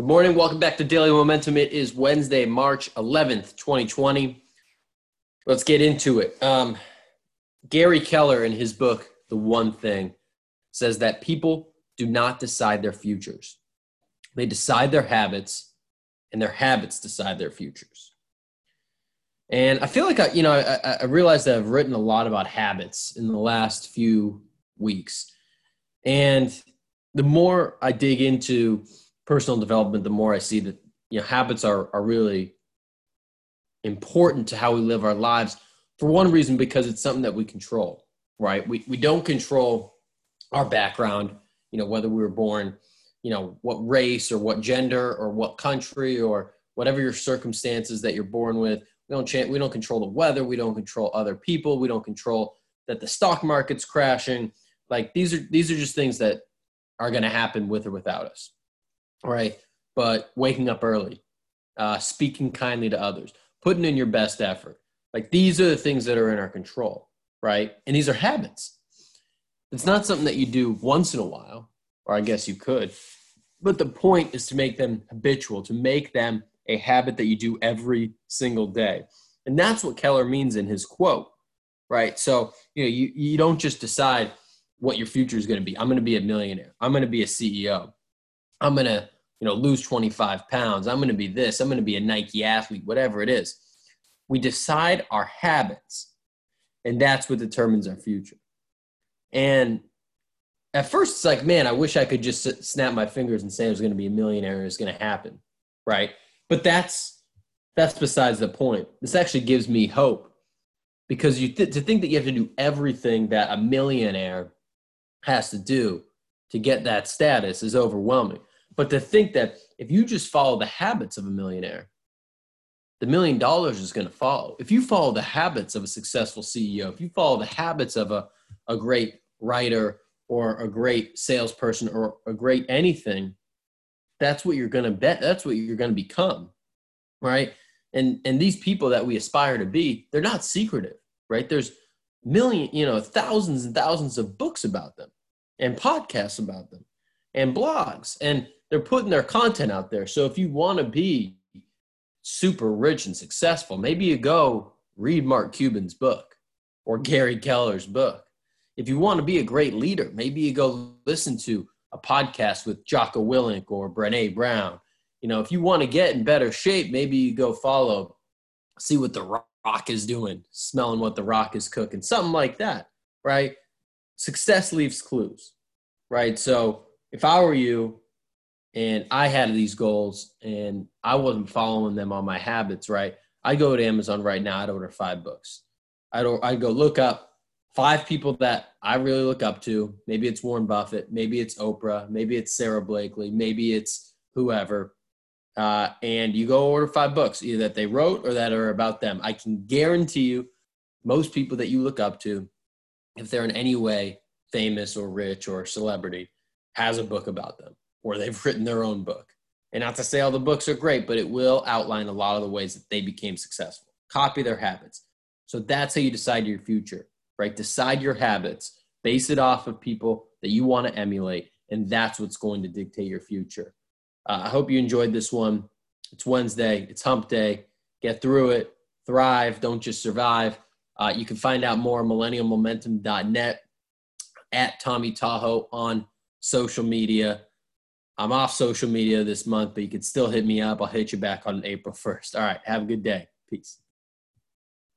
Good morning. Welcome back to Daily Momentum. It is Wednesday, March 11th, 2020. Let's get into it. Um, Gary Keller, in his book, The One Thing, says that people do not decide their futures, they decide their habits, and their habits decide their futures. And I feel like I, you know, I, I realized that I've written a lot about habits in the last few weeks. And the more I dig into personal development, the more I see that you know habits are are really important to how we live our lives. For one reason, because it's something that we control, right? We we don't control our background, you know, whether we were born, you know, what race or what gender or what country or whatever your circumstances that you're born with. We don't change, we don't control the weather. We don't control other people. We don't control that the stock market's crashing. Like these are these are just things that are going to happen with or without us right? But waking up early, uh, speaking kindly to others, putting in your best effort. Like these are the things that are in our control, right? And these are habits. It's not something that you do once in a while, or I guess you could. But the point is to make them habitual, to make them a habit that you do every single day. And that's what Keller means in his quote, right? So, you know, you, you don't just decide what your future is going to be. I'm going to be a millionaire. I'm going to be a CEO. I'm going to, you know, lose 25 pounds. I'm going to be this. I'm going to be a Nike athlete, whatever it is. We decide our habits, and that's what determines our future. And at first, it's like, man, I wish I could just snap my fingers and say I was going to be a millionaire. It's going to happen, right? But that's that's besides the point. This actually gives me hope because you th- to think that you have to do everything that a millionaire has to do to get that status is overwhelming. But to think that if you just follow the habits of a millionaire, the million dollars is going to follow. If you follow the habits of a successful CEO, if you follow the habits of a, a great writer or a great salesperson or a great anything, that's what you're going to bet. That's what you're going to become. Right. And, and these people that we aspire to be, they're not secretive, right? There's million, you know, thousands and thousands of books about them and podcasts about them and blogs. And they're putting their content out there. So if you want to be super rich and successful, maybe you go read Mark Cuban's book or Gary Keller's book. If you want to be a great leader, maybe you go listen to a podcast with Jocko Willink or Brene Brown. You know, if you want to get in better shape, maybe you go follow, see what the rock is doing, smelling what the rock is cooking, something like that, right? Success leaves clues, right? So if I were you, and I had these goals and I wasn't following them on my habits, right? I go to Amazon right now. I'd order five books. I'd, I'd go look up five people that I really look up to. Maybe it's Warren Buffett. Maybe it's Oprah. Maybe it's Sara Blakely. Maybe it's whoever. Uh, and you go order five books, either that they wrote or that are about them. I can guarantee you, most people that you look up to, if they're in any way famous or rich or celebrity, has a book about them or they've written their own book. And not to say all the books are great, but it will outline a lot of the ways that they became successful. Copy their habits. So that's how you decide your future, right? Decide your habits, base it off of people that you want to emulate, and that's what's going to dictate your future. Uh, I hope you enjoyed this one. It's Wednesday, it's hump day. Get through it, thrive, don't just survive. Uh, you can find out more millennialmomentum.net at Tommy Tahoe on social media. I'm off social media this month, but you can still hit me up. I'll hit you back on April 1st. All right. Have a good day. Peace.